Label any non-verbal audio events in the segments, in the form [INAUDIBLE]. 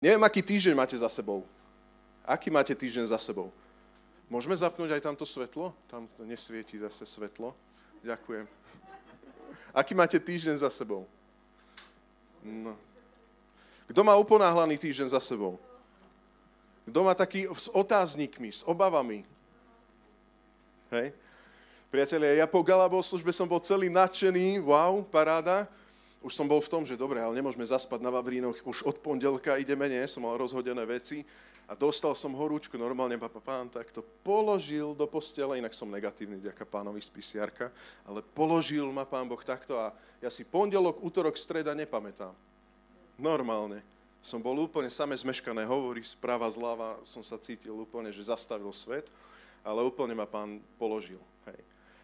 Neviem, aký týždeň máte za sebou. Aký máte týždeň za sebou? Môžeme zapnúť aj tamto svetlo? Tam nesvieti zase svetlo. Ďakujem. Aký máte týždeň za sebou? No. Kto má uponáhlaný týždeň za sebou? Kto má taký s otáznikmi, s obavami? Hej? Priatelia, ja po Galabov službe som bol celý nadšený, wow, paráda už som bol v tom, že dobre, ale nemôžeme zaspať na Vavrínoch, už od pondelka ideme, nie, som mal rozhodené veci a dostal som horúčku, normálne papa pán tak to položil do postele, inak som negatívny, ďaká pánovi z pisiarka, ale položil ma pán Boh takto a ja si pondelok, útorok, streda nepamätám. Normálne. Som bol úplne samé zmeškané hovory, správa, zľava, som sa cítil úplne, že zastavil svet, ale úplne ma pán položil. Hej.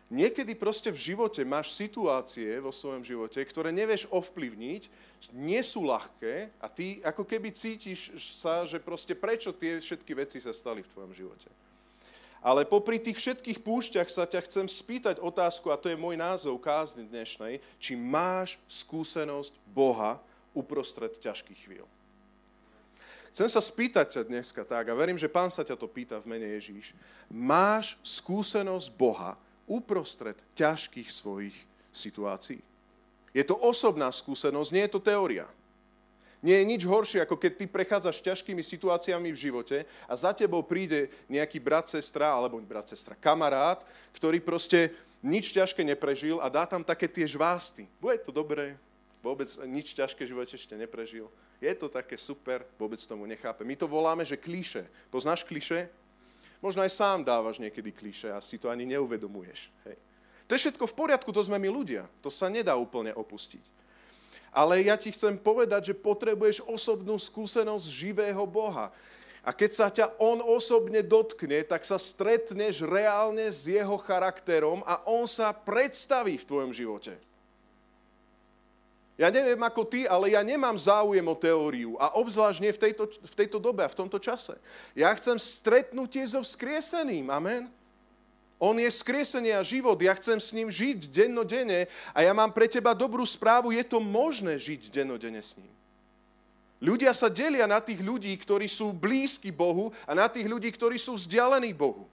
Niekedy proste v živote máš situácie vo svojom živote, ktoré nevieš ovplyvniť, nie sú ľahké a ty ako keby cítiš sa, že proste prečo tie všetky veci sa stali v tvojom živote. Ale popri tých všetkých púšťach sa ťa chcem spýtať otázku, a to je môj názov kázne dnešnej, či máš skúsenosť Boha uprostred ťažkých chvíľ. Chcem sa spýtať ťa dneska tak, a verím, že pán sa ťa to pýta v mene Ježíš. Máš skúsenosť Boha uprostred ťažkých svojich situácií. Je to osobná skúsenosť, nie je to teória. Nie je nič horšie, ako keď ty prechádzaš ťažkými situáciami v živote a za tebou príde nejaký brat, sestra, alebo brat, sestra, kamarát, ktorý proste nič ťažké neprežil a dá tam také tie žvásty. Bude to dobré, vôbec nič ťažké v živote ešte neprežil. Je to také super, vôbec tomu nechápe. My to voláme, že klíše. Poznáš klíše? Možno aj sám dávaš niekedy kliše a si to ani neuvedomuješ. Hej. To je všetko v poriadku, to sme my ľudia. To sa nedá úplne opustiť. Ale ja ti chcem povedať, že potrebuješ osobnú skúsenosť živého Boha. A keď sa ťa on osobne dotkne, tak sa stretneš reálne s jeho charakterom a on sa predstaví v tvojom živote. Ja neviem ako ty, ale ja nemám záujem o teóriu a obzvlášť nie v tejto, v tejto dobe a v tomto čase. Ja chcem stretnutie so vzkrieseným, amen. On je vzkriesenie a život, ja chcem s ním žiť dennodenne a ja mám pre teba dobrú správu, je to možné žiť dennodenne s ním. Ľudia sa delia na tých ľudí, ktorí sú blízki Bohu a na tých ľudí, ktorí sú vzdialení Bohu.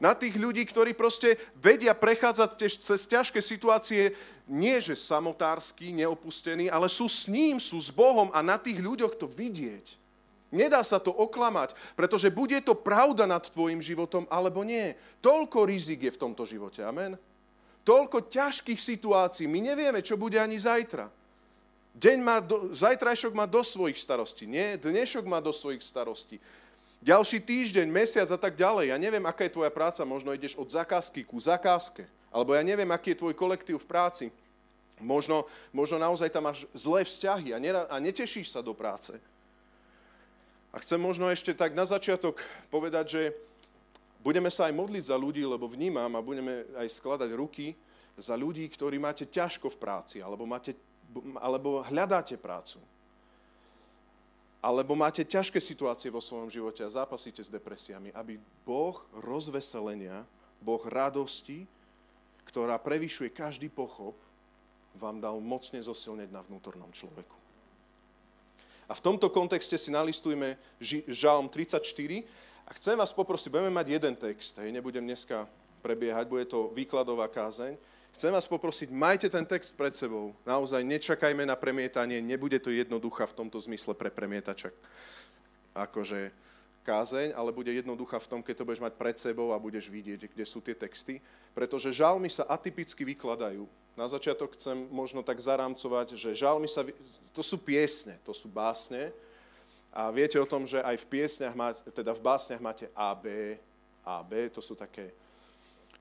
Na tých ľudí, ktorí proste vedia prechádzať cez ťažké situácie, nie že samotársky, neopustení, ale sú s ním, sú s Bohom a na tých ľuďoch to vidieť. Nedá sa to oklamať, pretože bude to pravda nad tvojim životom, alebo nie. Toľko rizik je v tomto živote, amen? Toľko ťažkých situácií, my nevieme, čo bude ani zajtra. Deň má do, zajtrajšok má do svojich starostí, nie? Dnešok má do svojich starostí. Ďalší týždeň, mesiac a tak ďalej. Ja neviem, aká je tvoja práca, možno ideš od zakázky ku zakázke. Alebo ja neviem, aký je tvoj kolektív v práci. Možno, možno naozaj tam máš zlé vzťahy a, nera, a netešíš sa do práce. A chcem možno ešte tak na začiatok povedať, že budeme sa aj modliť za ľudí, lebo vnímam a budeme aj skladať ruky za ľudí, ktorí máte ťažko v práci, alebo, máte, alebo hľadáte prácu alebo máte ťažké situácie vo svojom živote a zápasíte s depresiami, aby Boh rozveselenia, Boh radosti, ktorá prevyšuje každý pochop, vám dal mocne zosilneť na vnútornom človeku. A v tomto kontexte si nalistujme Žalm 34 a chcem vás poprosiť, budeme mať jeden text, hej, nebudem dneska prebiehať, bude to výkladová kázeň, Chcem vás poprosiť, majte ten text pred sebou. Naozaj nečakajme na premietanie, nebude to jednoduchá v tomto zmysle pre premietača akože kázeň, ale bude jednoduchá v tom, keď to budeš mať pred sebou a budeš vidieť, kde sú tie texty. Pretože žalmy sa atypicky vykladajú. Na začiatok chcem možno tak zarámcovať, že žalmy sa, to sú piesne, to sú básne. A viete o tom, že aj v piesňach, máte, teda v básniach máte A, B, A, B, to sú také,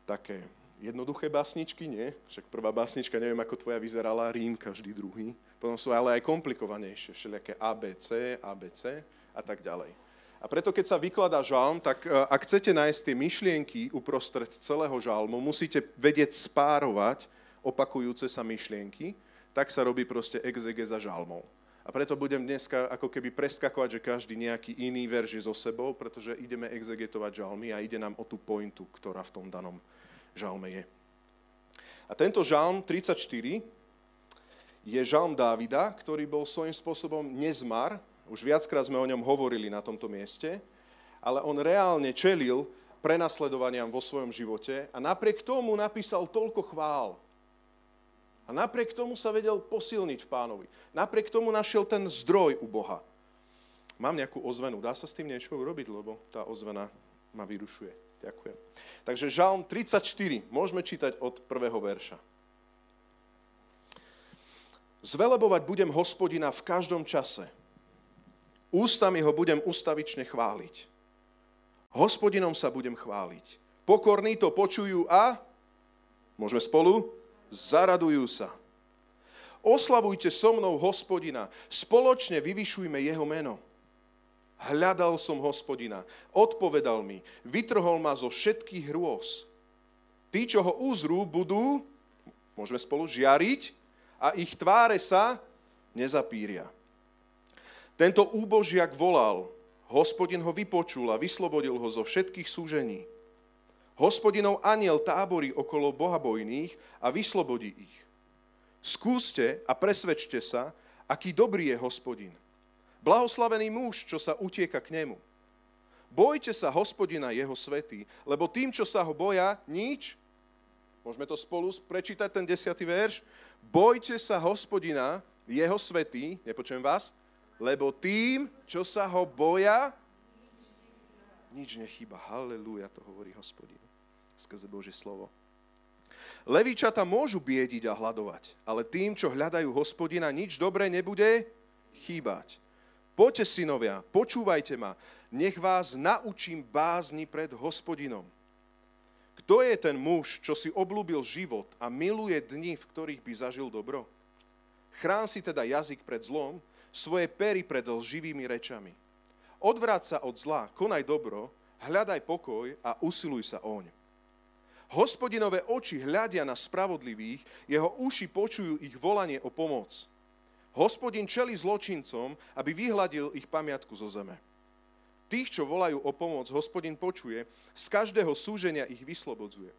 také jednoduché básničky, nie? Však prvá básnička, neviem ako tvoja vyzerala, Rím každý druhý. Potom sú ale aj komplikovanejšie, všelijaké ABC, ABC a tak ďalej. A preto, keď sa vykladá žalm, tak e, ak chcete nájsť tie myšlienky uprostred celého žalmu, musíte vedieť spárovať opakujúce sa myšlienky, tak sa robí proste exegeza žalmov. A preto budem dneska ako keby preskakovať, že každý nejaký iný verž je so sebou, pretože ideme exegetovať žalmy a ide nám o tú pointu, ktorá v tom danom žalme je. A tento žalm 34 je žalm Dávida, ktorý bol svojím spôsobom nezmar Už viackrát sme o ňom hovorili na tomto mieste, ale on reálne čelil prenasledovaniam vo svojom živote a napriek tomu napísal toľko chvál. A napriek tomu sa vedel posilniť v pánovi. Napriek tomu našiel ten zdroj u Boha. Mám nejakú ozvenu. Dá sa s tým niečo urobiť, lebo tá ozvena ma vyrušuje. Ďakujem. Takže Žalm 34. Môžeme čítať od prvého verša. Zvelebovať budem hospodina v každom čase. Ústami ho budem ustavične chváliť. Hospodinom sa budem chváliť. Pokorní to počujú a, môžeme spolu, zaradujú sa. Oslavujte so mnou hospodina, spoločne vyvyšujme jeho meno. Hľadal som hospodina, odpovedal mi, vytrhol ma zo všetkých hrôz. Tí, čo ho uzrú, budú, môžeme spolu žiariť, a ich tváre sa nezapíria. Tento úbožiak volal, hospodin ho vypočul a vyslobodil ho zo všetkých súžení. Hospodinov aniel táborí okolo bohabojných a vyslobodí ich. Skúste a presvedčte sa, aký dobrý je hospodin. Blahoslavený muž, čo sa utieka k nemu. Bojte sa hospodina jeho svety, lebo tým, čo sa ho boja, nič. Môžeme to spolu prečítať, ten desiatý verš. Bojte sa hospodina, jeho svety, nepočujem vás, lebo tým, čo sa ho boja, nič nechyba. Halelúja, to hovorí hospodin skrze Božie slovo. Levíčata môžu biediť a hľadovať, ale tým, čo hľadajú hospodina, nič dobré nebude chýbať. Poďte, synovia, počúvajte ma, nech vás naučím bázni pred hospodinom. Kto je ten muž, čo si oblúbil život a miluje dni, v ktorých by zažil dobro? Chrán si teda jazyk pred zlom, svoje pery pred lživými rečami. Odvráť sa od zla, konaj dobro, hľadaj pokoj a usiluj sa oň. Hospodinové oči hľadia na spravodlivých, jeho uši počujú ich volanie o pomoc. Hospodin čeli zločincom, aby vyhľadil ich pamiatku zo zeme. Tých, čo volajú o pomoc, hospodin počuje, z každého súženia ich vyslobodzuje.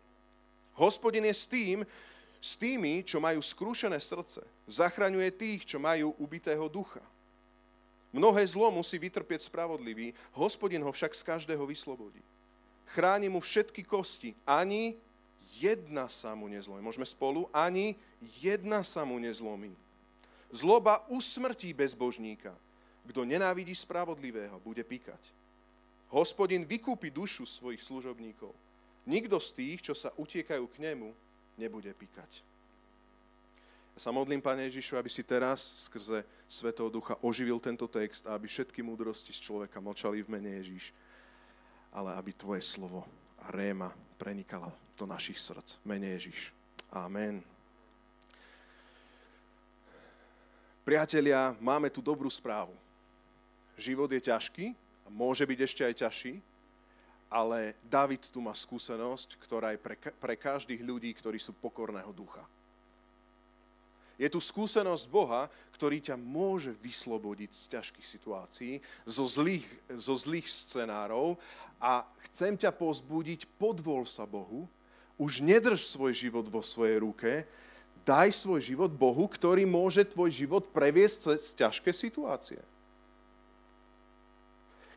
Hospodin je s tým, s tými, čo majú skrúšené srdce. Zachraňuje tých, čo majú ubitého ducha. Mnohé zlo musí vytrpieť spravodlivý, hospodin ho však z každého vyslobodí. Chráni mu všetky kosti, ani jedna sa mu nezlomí. Môžeme spolu? Ani jedna sa mu nezlomí. Zloba usmrtí bezbožníka. Kto nenávidí spravodlivého, bude píkať. Hospodin vykúpi dušu svojich služobníkov. Nikto z tých, čo sa utiekajú k nemu, nebude píkať. Ja sa modlím, Pane Ježišu, aby si teraz skrze Svetého Ducha oživil tento text a aby všetky múdrosti z človeka močali v mene Ježiš, ale aby Tvoje slovo a réma prenikala do našich srdc. Mene Ježiš. Amen. Priatelia, máme tu dobrú správu. Život je ťažký, môže byť ešte aj ťažší, ale David tu má skúsenosť, ktorá je pre, pre každých ľudí, ktorí sú pokorného ducha. Je tu skúsenosť Boha, ktorý ťa môže vyslobodiť z ťažkých situácií, zo zlých, zo zlých scenárov a chcem ťa pozbudiť, podvol sa Bohu, už nedrž svoj život vo svojej ruke, daj svoj život Bohu, ktorý môže tvoj život previesť cez ťažké situácie.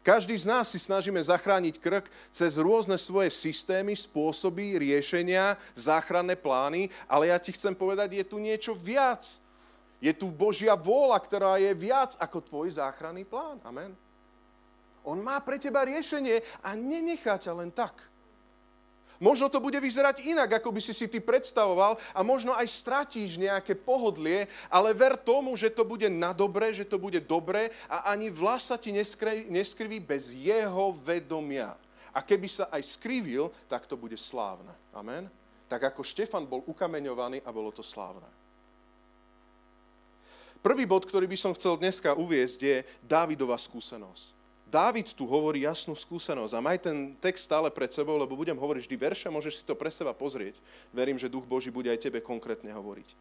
Každý z nás si snažíme zachrániť krk cez rôzne svoje systémy, spôsoby, riešenia, záchranné plány, ale ja ti chcem povedať, je tu niečo viac. Je tu Božia vôľa, ktorá je viac ako tvoj záchranný plán. Amen. On má pre teba riešenie a nenechá ťa len tak. Možno to bude vyzerať inak, ako by si si ty predstavoval a možno aj stratíš nejaké pohodlie, ale ver tomu, že to bude na dobre, že to bude dobre a ani vlasa ti neskriví bez jeho vedomia. A keby sa aj skrivil, tak to bude slávne. Amen? Tak ako Štefan bol ukameňovaný a bolo to slávne. Prvý bod, ktorý by som chcel dneska uviezť, je Dávidova skúsenosť. Dávid tu hovorí jasnú skúsenosť a maj ten text stále pred sebou, lebo budem hovoriť vždy verše, môžeš si to pre seba pozrieť. Verím, že Duch Boží bude aj tebe konkrétne hovoriť.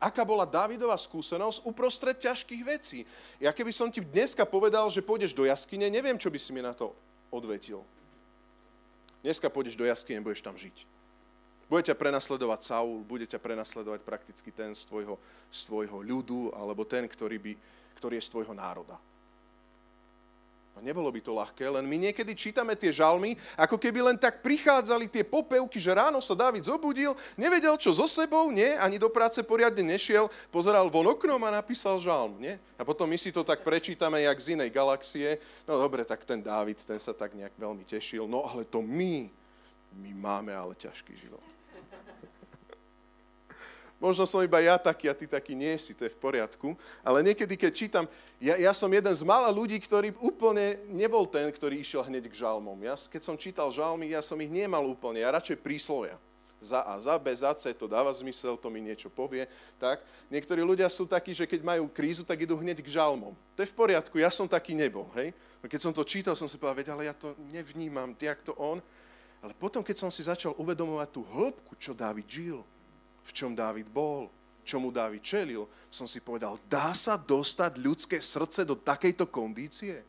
Aká bola Dávidová skúsenosť uprostred ťažkých vecí? Ja keby som ti dneska povedal, že pôjdeš do jaskyne, neviem, čo by si mi na to odvetil. Dneska pôjdeš do jaskyne, budeš tam žiť. Bude ťa prenasledovať Saul, bude ťa prenasledovať prakticky ten z tvojho, z tvojho ľudu, alebo ten, ktorý, by, ktorý je z tvojho národa. Nebolo by to ľahké, len my niekedy čítame tie žalmy, ako keby len tak prichádzali tie popevky, že ráno sa Dávid zobudil, nevedel čo so sebou, nie, ani do práce poriadne nešiel, pozeral von oknom a napísal žalm, nie? A potom my si to tak prečítame, jak z inej galaxie. No dobre, tak ten Dávid, ten sa tak nejak veľmi tešil. No ale to my, my máme ale ťažký život. Možno som iba ja taký a ty taký nie si, to je v poriadku. Ale niekedy, keď čítam, ja, ja som jeden z mála ľudí, ktorý úplne nebol ten, ktorý išiel hneď k žalmom. Ja, keď som čítal žalmy, ja som ich nemal úplne, ja radšej príslovia. Za A, za B, za C, to dáva zmysel, to mi niečo povie. Tak? Niektorí ľudia sú takí, že keď majú krízu, tak idú hneď k žalmom. To je v poriadku, ja som taký nebol. Hej? Keď som to čítal, som si povedal, ale ja to nevnímam, jak to on. Ale potom, keď som si začal uvedomovať tú hĺbku, čo Dávid žil, v čom Dávid bol, čomu Dávid čelil, som si povedal, dá sa dostať ľudské srdce do takejto kondície?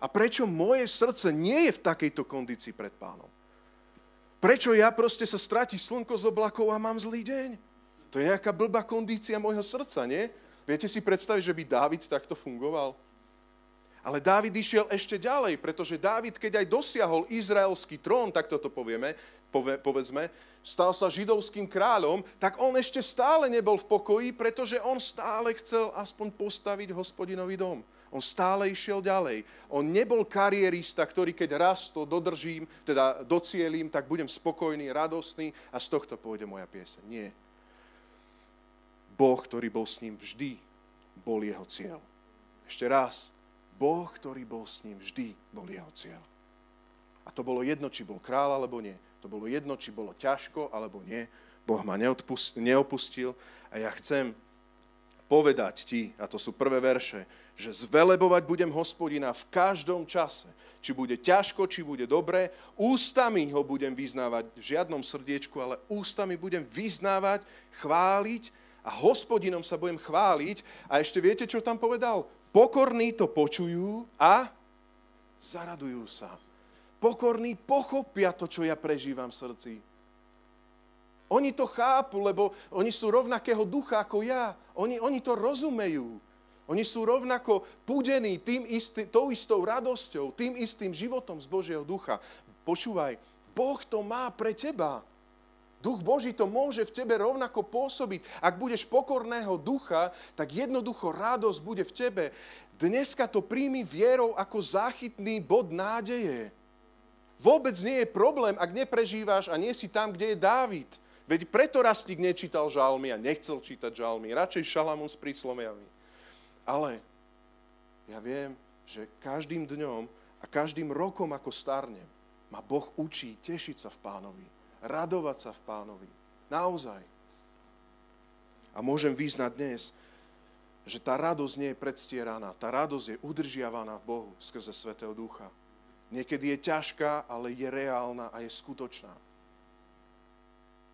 A prečo moje srdce nie je v takejto kondícii pred pánom? Prečo ja proste sa stratí slnko z oblakov a mám zlý deň? To je nejaká blbá kondícia môjho srdca, nie? Viete si predstaviť, že by Dávid takto fungoval? Ale Dávid išiel ešte ďalej, pretože Dávid, keď aj dosiahol izraelský trón, tak toto povieme, pove, povedzme, stal sa židovským kráľom, tak on ešte stále nebol v pokoji, pretože on stále chcel aspoň postaviť hospodinový dom. On stále išiel ďalej. On nebol karierista, ktorý keď raz to dodržím, teda docielím, tak budem spokojný, radostný a z tohto pôjde moja pieseň. Nie. Boh, ktorý bol s ním vždy, bol jeho cieľ. Ešte raz, Boh, ktorý bol s ním, vždy bol jeho cieľ. A to bolo jedno, či bol král alebo nie. To bolo jedno, či bolo ťažko alebo nie. Boh ma neopustil a ja chcem povedať ti, a to sú prvé verše, že zvelebovať budem hospodina v každom čase. Či bude ťažko, či bude dobré, ústami ho budem vyznávať, v žiadnom srdiečku, ale ústami budem vyznávať, chváliť a hospodinom sa budem chváliť. A ešte viete, čo tam povedal? Pokorní to počujú a zaradujú sa. Pokorní pochopia to, čo ja prežívam v srdci. Oni to chápu, lebo oni sú rovnakého ducha ako ja. Oni, oni to rozumejú. Oni sú rovnako púdení tým istý, tou istou radosťou, tým istým životom z Božieho ducha. Počúvaj, Boh to má pre teba. Duch Boží to môže v tebe rovnako pôsobiť. Ak budeš pokorného ducha, tak jednoducho radosť bude v tebe. Dneska to príjmi vierou ako záchytný bod nádeje. Vôbec nie je problém, ak neprežíváš a nie si tam, kde je Dávid. Veď preto Rastík nečítal žalmy a nechcel čítať žalmy. Radšej Šalamún s príslomiami. Ale ja viem, že každým dňom a každým rokom, ako starnem, ma Boh učí tešiť sa v pánovi radovať sa v pánovi. Naozaj. A môžem vyznať dnes, že tá radosť nie je predstieraná. Tá radosť je udržiavaná v Bohu skrze Svetého Ducha. Niekedy je ťažká, ale je reálna a je skutočná.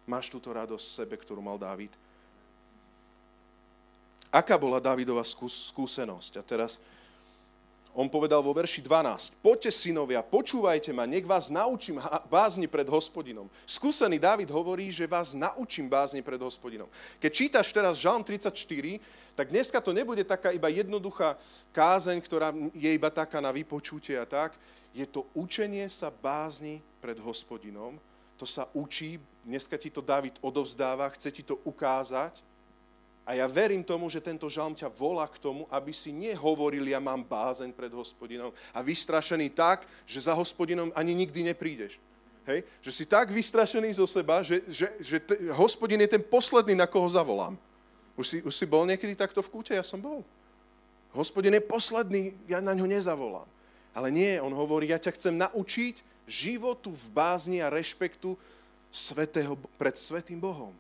Máš túto radosť v sebe, ktorú mal Dávid? Aká bola Dávidová skúsenosť? A teraz on povedal vo verši 12, poďte synovia, počúvajte ma, nech vás naučím bázni pred hospodinom. Skúsený David hovorí, že vás naučím bázni pred hospodinom. Keď čítaš teraz Žalm 34, tak dneska to nebude taká iba jednoduchá kázeň, ktorá je iba taká na vypočutie a tak. Je to učenie sa bázni pred hospodinom. To sa učí, dneska ti to David odovzdáva, chce ti to ukázať a ja verím tomu, že tento žalm ťa volá k tomu, aby si nehovoril, ja mám bázeň pred hospodinom a vystrašený tak, že za hospodinom ani nikdy neprídeš. Hej? Že si tak vystrašený zo seba, že, že, že t- hospodin je ten posledný, na koho zavolám. Už si, už si bol niekedy takto v kúte? Ja som bol. Hospodin je posledný, ja na ňo nezavolám. Ale nie, on hovorí, ja ťa chcem naučiť životu v bázni a rešpektu svetého, pred svetým Bohom.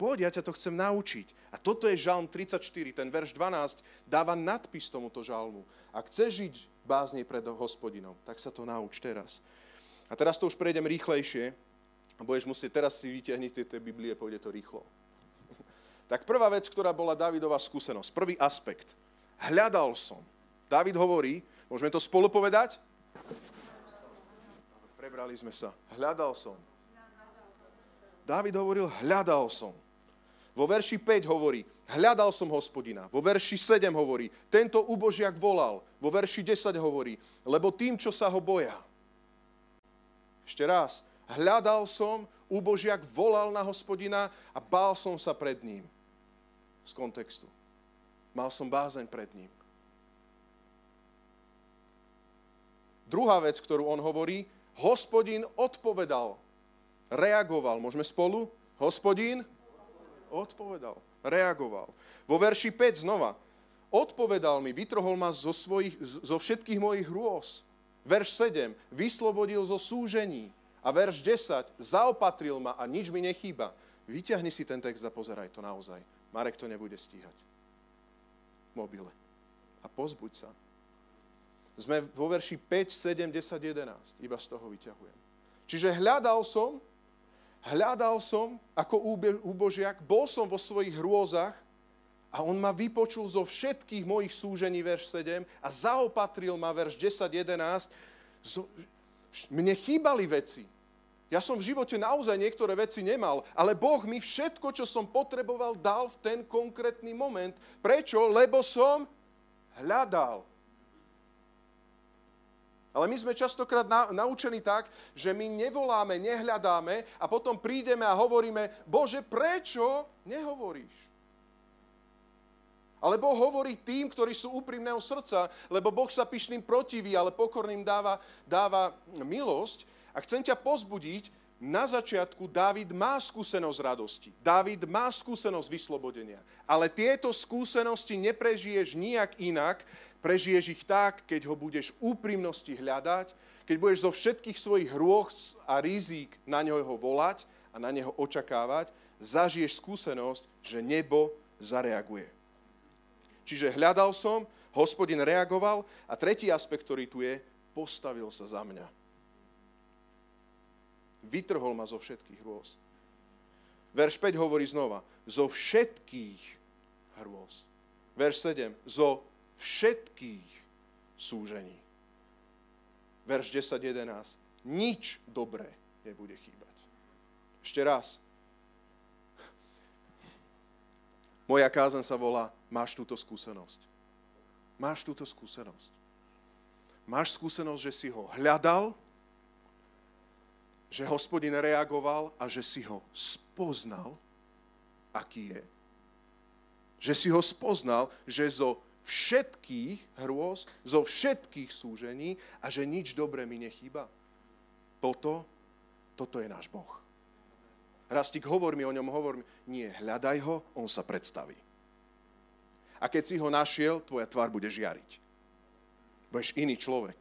Poď, ja ťa to chcem naučiť. A toto je žalm 34, ten verš 12 dáva nadpis tomuto žalmu. Ak chceš žiť bázne pred hospodinom, tak sa to nauč teraz. A teraz to už prejdem rýchlejšie, a budeš musieť, teraz si vytiahnuť tie Biblie, pôjde to rýchlo. [LAUGHS] tak prvá vec, ktorá bola Davidová skúsenosť, prvý aspekt. Hľadal som. David hovorí, môžeme to spolu povedať? Prebrali sme sa. Hľadal som. David hovoril, hľadal som. Vo verši 5 hovorí, hľadal som hospodina. Vo verši 7 hovorí, tento ubožiak volal. Vo verši 10 hovorí, lebo tým, čo sa ho boja. Ešte raz, hľadal som, ubožiak volal na hospodina a bál som sa pred ním. Z kontextu. Mal som bázeň pred ním. Druhá vec, ktorú on hovorí, hospodin odpovedal, reagoval. Môžeme spolu? Hospodin odpovedal, reagoval. Vo verši 5 znova. Odpovedal mi, vytrhol ma zo, svojich, zo všetkých mojich hrôz. Verš 7. Vyslobodil zo súžení. A verš 10. Zaopatril ma a nič mi nechýba. Vyťahni si ten text a pozeraj to naozaj. Marek to nebude stíhať. Mobile. A pozbuď sa. Sme vo verši 5, 7, 10, 11. Iba z toho vyťahujem. Čiže hľadal som, hľadal som ako úbožiak, bol som vo svojich hrôzach a on ma vypočul zo všetkých mojich súžení, verš 7, a zaopatril ma, verš 10, 11. Mne chýbali veci. Ja som v živote naozaj niektoré veci nemal, ale Boh mi všetko, čo som potreboval, dal v ten konkrétny moment. Prečo? Lebo som hľadal. Ale my sme častokrát na, naučení tak, že my nevoláme, nehľadáme a potom prídeme a hovoríme, Bože, prečo nehovoríš? Ale Boh hovorí tým, ktorí sú úprimného srdca, lebo Boh sa pyšným protiví, ale pokorným dáva, dáva milosť. A chcem ťa pozbudiť, na začiatku Dávid má skúsenosť radosti. Dávid má skúsenosť vyslobodenia. Ale tieto skúsenosti neprežiješ nijak inak, Prežiješ ich tak, keď ho budeš úprimnosti hľadať, keď budeš zo všetkých svojich hrôch a rizík na neho volať a na neho očakávať, zažiješ skúsenosť, že nebo zareaguje. Čiže hľadal som, hospodin reagoval a tretí aspekt, ktorý tu je, postavil sa za mňa. Vytrhol ma zo všetkých hrôz. Verš 5 hovorí znova, zo všetkých hrôz. Verš 7, zo všetkých súžení. Verš 10.11. Nič dobré nebude chýbať. Ešte raz. Moja kázen sa volá Máš túto skúsenosť. Máš túto skúsenosť. Máš skúsenosť, že si ho hľadal, že hospodin reagoval a že si ho spoznal, aký je. Že si ho spoznal, že zo všetkých hrôz, zo všetkých súžení a že nič dobré mi nechýba. Toto, toto je náš Boh. Rastík, hovor mi o ňom, hovor mi. Nie, hľadaj ho, on sa predstaví. A keď si ho našiel, tvoja tvár bude žiariť. Budeš iný človek.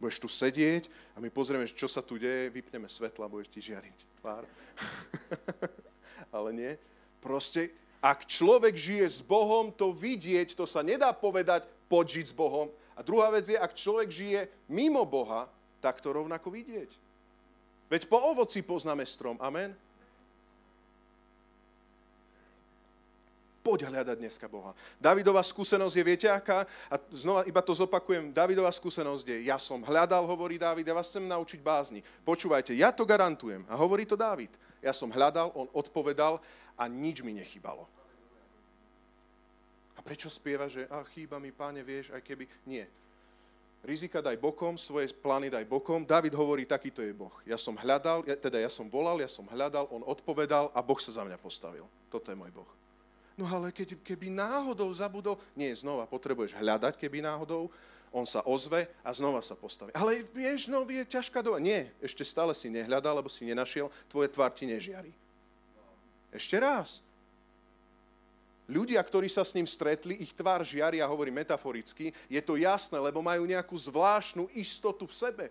Budeš tu sedieť a my pozrieme, čo sa tu deje, vypneme svetla budeš ti žiariť tvár. [LAUGHS] Ale nie. Proste ak človek žije s Bohom, to vidieť, to sa nedá povedať, poď žiť s Bohom. A druhá vec je, ak človek žije mimo Boha, tak to rovnako vidieť. Veď po ovoci poznáme strom. Amen. Poď hľadať dneska Boha. Davidová skúsenosť je, viete aká? A znova iba to zopakujem. Davidová skúsenosť je, ja som hľadal, hovorí David, ja vás chcem naučiť bázni. Počúvajte, ja to garantujem. A hovorí to David. Ja som hľadal, on odpovedal a nič mi nechybalo. A prečo spieva, že a chýba mi, páne, vieš, aj keby... Nie. Rizika daj bokom, svoje plány daj bokom. David hovorí, takýto je Boh. Ja som hľadal, teda ja som volal, ja som hľadal, on odpovedal a Boh sa za mňa postavil. Toto je môj Boh. No ale keď, keby náhodou zabudol, nie, znova potrebuješ hľadať, keby náhodou, on sa ozve a znova sa postaví. Ale vieš, no je ťažká doba. Nie, ešte stále si nehľadal, lebo si nenašiel, tvoje tvár ti nežiari. Ešte raz. Ľudia, ktorí sa s ním stretli, ich tvár žiari, a hovorí metaforicky, je to jasné, lebo majú nejakú zvláštnu istotu v sebe.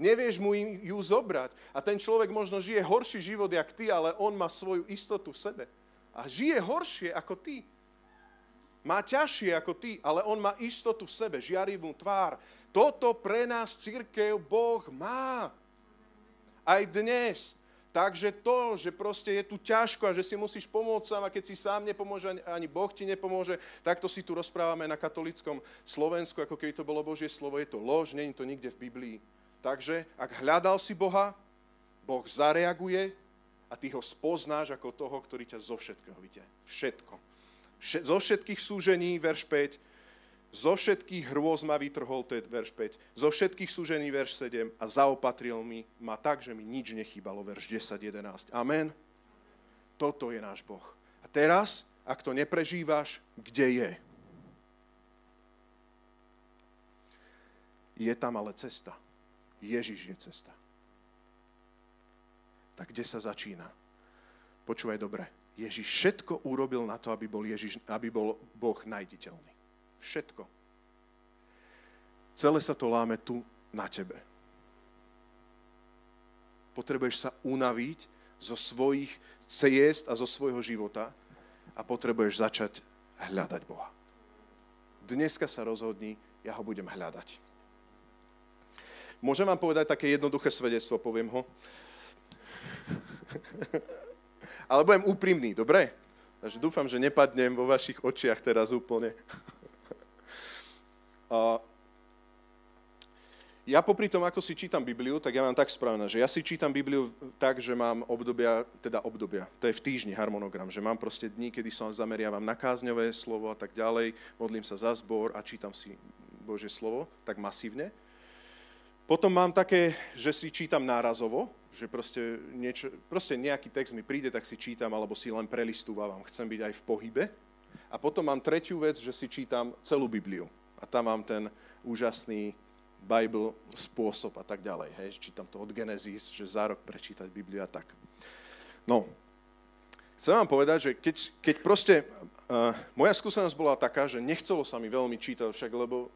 Nevieš mu ju zobrať. A ten človek možno žije horší život, jak ty, ale on má svoju istotu v sebe. A žije horšie ako ty. Má ťažšie ako ty, ale on má istotu v sebe, žiarivú tvár. Toto pre nás církev Boh má. Aj dnes. Takže to, že proste je tu ťažko a že si musíš pomôcť sám a keď si sám nepomôže, ani Boh ti nepomôže, tak to si tu rozprávame na katolickom Slovensku, ako keby to bolo Božie slovo. Je to lož, není to nikde v Biblii. Takže ak hľadal si Boha, Boh zareaguje a ty ho spoznáš ako toho, ktorý ťa zo všetkého vyťahne. Všetko. Vše, zo všetkých súžení, verš 5, zo všetkých hrôz ma vytrhol, to je verš 5, zo všetkých súžení, verš 7 a zaopatril mi ma tak, že mi nič nechýbalo, verš 10, 11. Amen. Toto je náš Boh. A teraz, ak to neprežívaš, kde je? Je tam ale cesta. Ježiš je cesta. Tak kde sa začína? Počúvaj dobre. Ježiš všetko urobil na to, aby bol, Ježiš, aby bol Boh najditeľný. Všetko. Celé sa to láme tu na tebe. Potrebuješ sa unaviť zo svojich ciest a zo svojho života a potrebuješ začať hľadať Boha. Dneska sa rozhodni, ja ho budem hľadať. Môžem vám povedať také jednoduché svedectvo, poviem ho. [LAUGHS] Ale budem úprimný, dobre? Takže dúfam, že nepadnem vo vašich očiach teraz úplne. Ja popri tom, ako si čítam Bibliu, tak ja mám tak správne, že ja si čítam Bibliu tak, že mám obdobia, teda obdobia, to je v týždni harmonogram, že mám proste dní, kedy sa zameriavam na kázňové slovo a tak ďalej, modlím sa za zbor a čítam si Božie slovo tak masívne. Potom mám také, že si čítam nárazovo, že proste, niečo, proste nejaký text mi príde, tak si čítam, alebo si len prelistúvam, chcem byť aj v pohybe. A potom mám tretiu vec, že si čítam celú Bibliu. A tam mám ten úžasný Bible spôsob a tak ďalej. Hej. Čítam to od Genesis, že za rok prečítať Bibliu a tak. No, chcem vám povedať, že keď, keď proste, uh, moja skúsenosť bola taká, že nechcelo sa mi veľmi čítať však, lebo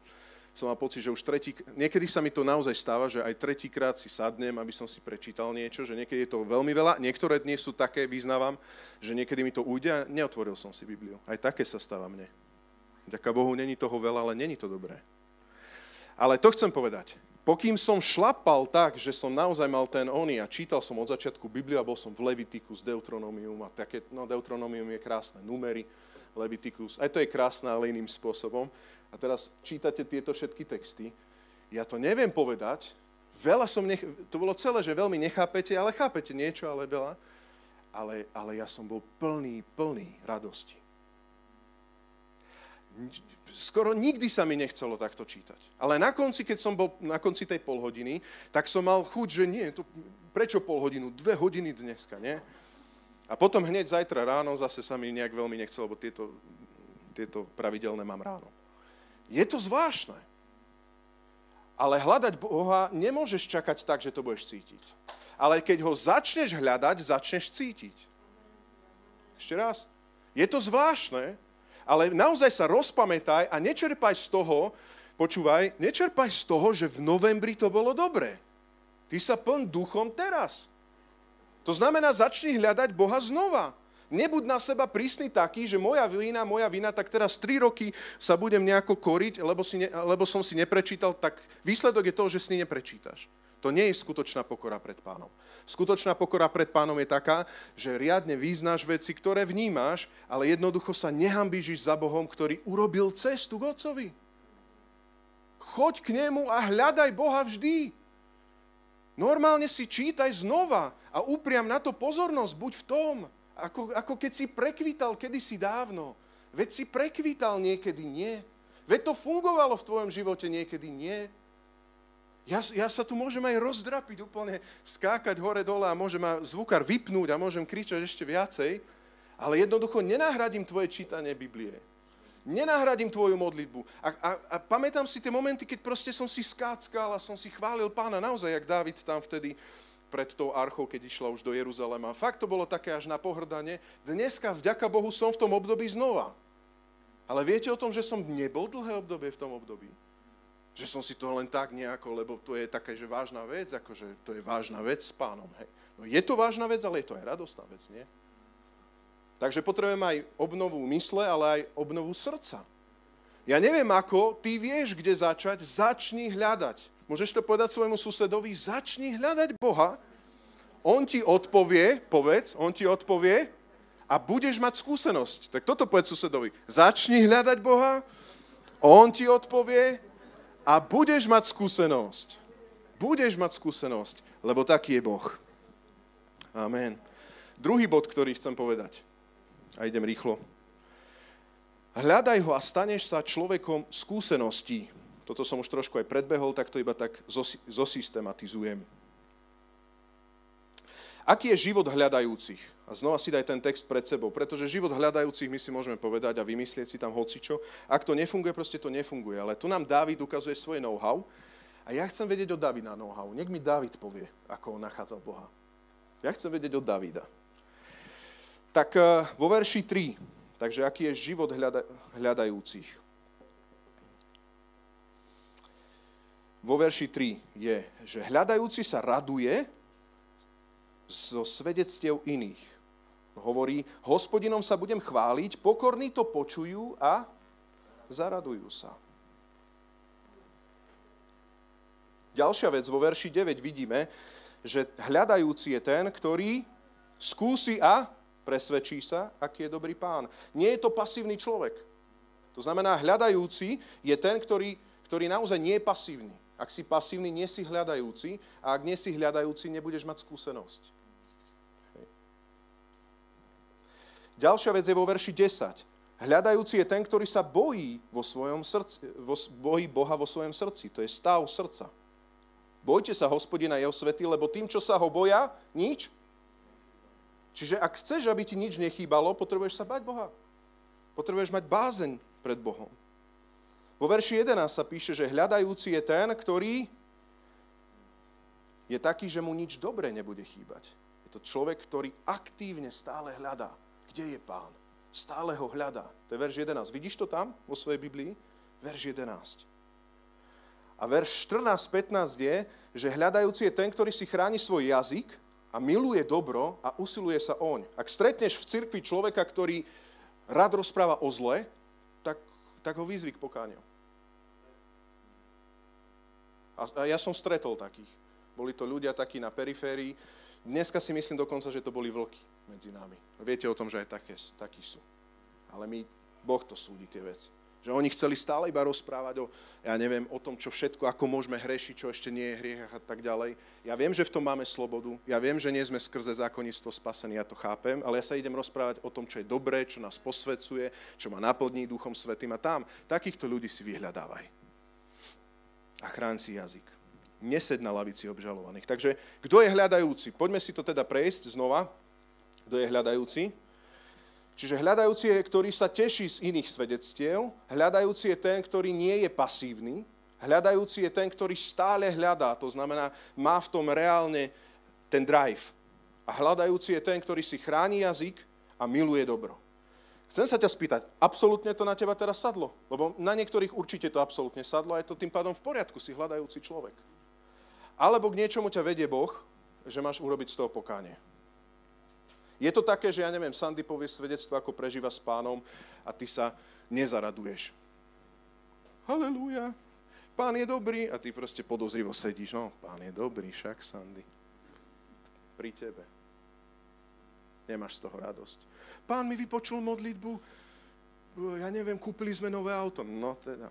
som mal pocit, že už tretí, niekedy sa mi to naozaj stáva, že aj tretíkrát si sadnem, aby som si prečítal niečo, že niekedy je to veľmi veľa, niektoré dni sú také, vyznávam, že niekedy mi to ujde a neotvoril som si Bibliu. Aj také sa stáva mne. Ďaká Bohu, není toho veľa, ale není to dobré. Ale to chcem povedať. Pokým som šlapal tak, že som naozaj mal ten ony a čítal som od začiatku Bibliu a bol som v Levitikus, Deuteronomium a také, no Deuteronomium je krásne, numery, Levitikus, aj to je krásne, ale iným spôsobom a teraz čítate tieto všetky texty, ja to neviem povedať, veľa som, nech... to bolo celé, že veľmi nechápete, ale chápete niečo, ale veľa, ale, ale ja som bol plný, plný radosti. Skoro nikdy sa mi nechcelo takto čítať. Ale na konci, keď som bol na konci tej polhodiny, tak som mal chuť, že nie, to, prečo pol hodinu? Dve hodiny dneska, nie? A potom hneď zajtra ráno zase sa mi nejak veľmi nechcelo, lebo tieto, tieto pravidelné mám ráno. Je to zvláštne. Ale hľadať Boha nemôžeš čakať tak, že to budeš cítiť. Ale keď ho začneš hľadať, začneš cítiť. Ešte raz. Je to zvláštne, ale naozaj sa rozpamätaj a nečerpaj z toho, počúvaj, nečerpaj z toho, že v novembri to bolo dobré. Ty sa pln duchom teraz. To znamená, začni hľadať Boha znova. Nebuď na seba prísny taký, že moja vina, moja vina, tak teraz 3 roky sa budem nejako koriť, lebo, si ne, lebo som si neprečítal, tak výsledok je toho, že si neprečítaš. To nie je skutočná pokora pred pánom. Skutočná pokora pred pánom je taká, že riadne význáš veci, ktoré vnímáš, ale jednoducho sa nehambíš za Bohom, ktorý urobil cestu k Otcovi. Choď k nemu a hľadaj Boha vždy. Normálne si čítaj znova a upriam na to pozornosť, buď v tom. Ako, ako keď si prekvítal kedysi dávno. Veď si prekvítal niekedy nie. Veď to fungovalo v tvojom živote niekedy nie. Ja, ja sa tu môžem aj rozdrapiť úplne, skákať hore-dole a môžem ma zvukár vypnúť a môžem kričať ešte viacej, ale jednoducho nenahradím tvoje čítanie Biblie. Nenahradím tvoju modlitbu. A, a, a pamätám si tie momenty, keď proste som si skáckal a som si chválil pána naozaj, jak Dávid tam vtedy pred tou archou, keď išla už do Jeruzalema. Fakt to bolo také až na pohrdanie. Dneska, vďaka Bohu, som v tom období znova. Ale viete o tom, že som nebol dlhé obdobie v tom období? Že som si to len tak nejako, lebo to je také, že vážna vec, akože to je vážna vec s pánom. Hej. No je to vážna vec, ale je to aj radostná vec, nie? Takže potrebujem aj obnovu mysle, ale aj obnovu srdca. Ja neviem ako, ty vieš, kde začať, začni hľadať. Môžeš to povedať svojmu susedovi, začni hľadať Boha, on ti odpovie, povedz, on ti odpovie a budeš mať skúsenosť. Tak toto povedz susedovi, začni hľadať Boha, on ti odpovie a budeš mať skúsenosť. Budeš mať skúsenosť, lebo taký je Boh. Amen. Druhý bod, ktorý chcem povedať, a idem rýchlo. Hľadaj ho a staneš sa človekom skúseností. Toto som už trošku aj predbehol, tak to iba tak zosystematizujem. Aký je život hľadajúcich? A znova si daj ten text pred sebou, pretože život hľadajúcich my si môžeme povedať a vymyslieť si tam hocičo. Ak to nefunguje, proste to nefunguje. Ale tu nám Dávid ukazuje svoje know-how a ja chcem vedieť od Davida know-how. Nech mi David povie, ako on nachádzal Boha. Ja chcem vedieť od Davida. Tak eh, vo verši 3, takže aký je život hľada, hľadajúcich. Vo verši 3 je, že hľadajúci sa raduje, zo svedectiev iných. Hovorí, hospodinom sa budem chváliť, pokorní to počujú a zaradujú sa. Ďalšia vec, vo verši 9 vidíme, že hľadajúci je ten, ktorý skúsi a presvedčí sa, aký je dobrý pán. Nie je to pasívny človek. To znamená, hľadajúci je ten, ktorý, ktorý naozaj nie je pasívny. Ak si pasívny, nie si hľadajúci a ak nie si hľadajúci, nebudeš mať skúsenosť. Hej. Ďalšia vec je vo verši 10. Hľadajúci je ten, ktorý sa bojí, vo svojom srdci, vo, bojí Boha vo svojom srdci. To je stav srdca. Bojte sa hospodina jeho svety, lebo tým, čo sa ho boja, nič. Čiže ak chceš, aby ti nič nechýbalo, potrebuješ sa bať Boha. Potrebuješ mať bázeň pred Bohom. Vo verši 11 sa píše, že hľadajúci je ten, ktorý je taký, že mu nič dobré nebude chýbať. Je to človek, ktorý aktívne stále hľadá. Kde je pán? Stále ho hľadá. To je verš 11. Vidíš to tam vo svojej Biblii? Verš 11. A verš 14-15 je, že hľadajúci je ten, ktorý si chráni svoj jazyk a miluje dobro a usiluje sa oň. Ak stretneš v cirkvi človeka, ktorý rád rozpráva o zle, tak, tak ho vyzvi k pokániu. A, ja som stretol takých. Boli to ľudia takí na periférii. Dneska si myslím dokonca, že to boli vlky medzi nami. Viete o tom, že aj také, takí sú. Ale my, Boh to súdi tie veci. Že oni chceli stále iba rozprávať o, ja neviem, o tom, čo všetko, ako môžeme hrešiť, čo ešte nie je hriech a tak ďalej. Ja viem, že v tom máme slobodu. Ja viem, že nie sme skrze zákonnictvo spasení, ja to chápem, ale ja sa idem rozprávať o tom, čo je dobré, čo nás posvecuje, čo ma naplní Duchom Svetým a tam. Takýchto ľudí si vyhľadávaj a chráň si jazyk. Nesed na lavici obžalovaných. Takže kto je hľadajúci? Poďme si to teda prejsť znova. Kto je hľadajúci? Čiže hľadajúci je, ktorý sa teší z iných svedectiev. Hľadajúci je ten, ktorý nie je pasívny. Hľadajúci je ten, ktorý stále hľadá. To znamená, má v tom reálne ten drive. A hľadajúci je ten, ktorý si chráni jazyk a miluje dobro. Chcem sa ťa spýtať, absolútne to na teba teraz sadlo? Lebo na niektorých určite to absolútne sadlo a je to tým pádom v poriadku, si hľadajúci človek. Alebo k niečomu ťa vedie Boh, že máš urobiť z toho pokánie. Je to také, že ja neviem, Sandy povie svedectvo, ako prežíva s pánom a ty sa nezaraduješ. Halelúja, pán je dobrý a ty proste podozrivo sedíš. No, pán je dobrý, však Sandy. Pri tebe. Nemáš z toho radosť pán mi vypočul modlitbu, ja neviem, kúpili sme nové auto. No teda.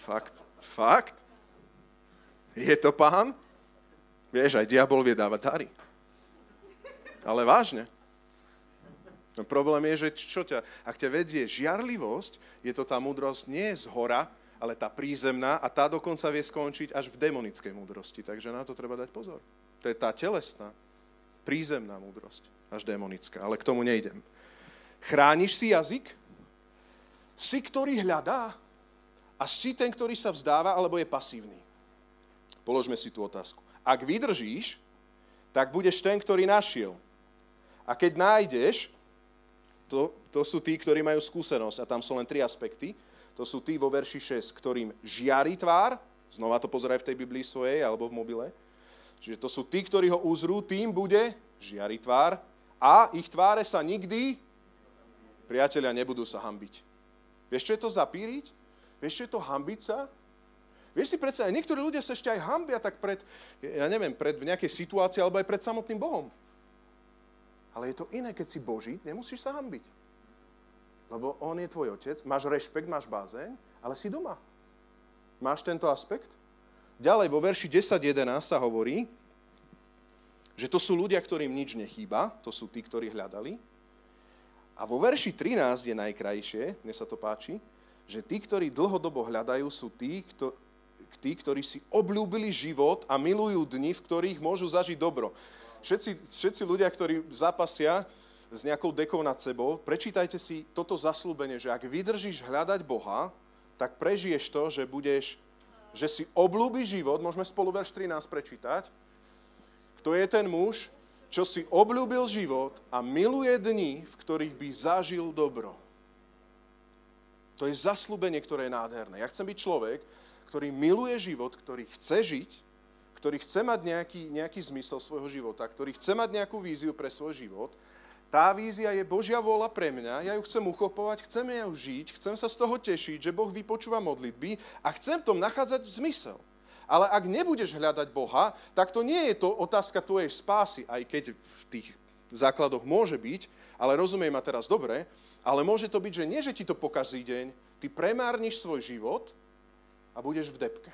Fakt, fakt? Je to pán? Vieš, aj diabol vie dávať dary. Ale vážne. No, problém je, že čo ťa, ak ťa vedie žiarlivosť, je to tá múdrosť nie z hora, ale tá prízemná a tá dokonca vie skončiť až v demonickej múdrosti. Takže na to treba dať pozor. To je tá telesná prízemná múdrosť, až démonická, ale k tomu nejdem. Chrániš si jazyk? Si, ktorý hľadá? A si ten, ktorý sa vzdáva, alebo je pasívny? Položme si tú otázku. Ak vydržíš, tak budeš ten, ktorý našiel. A keď nájdeš, to, to sú tí, ktorí majú skúsenosť, a tam sú len tri aspekty, to sú tí vo verši 6, ktorým žiari tvár, znova to pozeraj v tej Biblii svojej alebo v mobile, Čiže to sú tí, ktorí ho uzrú, tým bude žiari tvár a ich tváre sa nikdy, priatelia, nebudú sa hambiť. Vieš, čo je to zapíriť? Vieš, čo je to hambiť sa? Vieš si predsa, aj niektorí ľudia sa ešte aj hambia tak pred, ja neviem, pred v nejakej situácii alebo aj pred samotným Bohom. Ale je to iné, keď si Boží, nemusíš sa hambiť. Lebo On je tvoj otec, máš rešpekt, máš bázeň, ale si doma. Máš tento aspekt? Ďalej vo verši 10.11 sa hovorí, že to sú ľudia, ktorým nič nechýba, to sú tí, ktorí hľadali. A vo verši 13 je najkrajšie, mne sa to páči, že tí, ktorí dlhodobo hľadajú, sú tí, kto, tí, ktorí si obľúbili život a milujú dni, v ktorých môžu zažiť dobro. Všetci, všetci ľudia, ktorí zapasia s nejakou dekou nad sebou, prečítajte si toto zaslúbenie, že ak vydržíš hľadať Boha, tak prežiješ to, že budeš, že si oblúbi život, môžeme spolu verš 13 prečítať, kto je ten muž, čo si obľúbil život a miluje dni, v ktorých by zažil dobro. To je zaslúbenie, ktoré je nádherné. Ja chcem byť človek, ktorý miluje život, ktorý chce žiť, ktorý chce mať nejaký, nejaký zmysel svojho života, ktorý chce mať nejakú víziu pre svoj život. Tá vízia je Božia vôľa pre mňa, ja ju chcem uchopovať, chcem ju žiť, chcem sa z toho tešiť, že Boh vypočúva modlitby a chcem v tom nachádzať zmysel. Ale ak nebudeš hľadať Boha, tak to nie je to otázka tvojej spásy, aj keď v tých základoch môže byť, ale rozumiem ma teraz dobre, ale môže to byť, že nie, že ti to pokazí deň, ty premárniš svoj život a budeš v depke.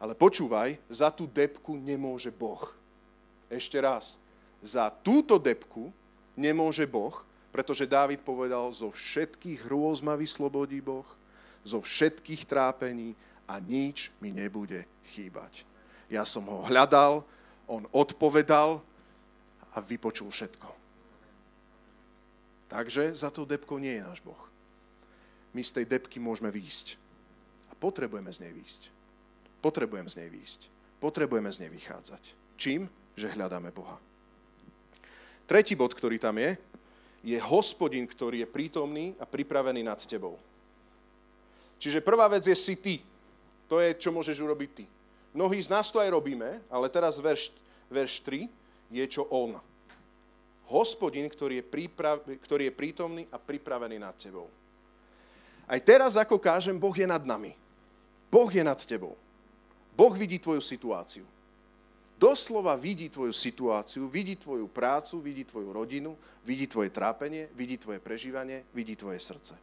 Ale počúvaj, za tú depku nemôže Boh. Ešte raz, za túto depku nemôže Boh, pretože Dávid povedal, zo všetkých hrôz ma vyslobodí Boh, zo všetkých trápení a nič mi nebude chýbať. Ja som ho hľadal, on odpovedal a vypočul všetko. Takže za tou depkou nie je náš Boh. My z tej depky môžeme výjsť. Potrebujeme z nej výjsť. Potrebujem z nej výjsť. Potrebujeme z nej vychádzať. Čím? Že hľadáme Boha. Tretí bod, ktorý tam je, je hospodin, ktorý je prítomný a pripravený nad tebou. Čiže prvá vec je si ty. To je, čo môžeš urobiť ty. Mnohí z nás to aj robíme, ale teraz verš, verš 3 je, čo on. Hospodin, ktorý je, príprav, ktorý je prítomný a pripravený nad tebou. Aj teraz, ako kážem, Boh je nad nami. Boh je nad tebou. Boh vidí tvoju situáciu. Doslova vidí tvoju situáciu, vidí tvoju prácu, vidí tvoju rodinu, vidí tvoje trápenie, vidí tvoje prežívanie, vidí tvoje srdce.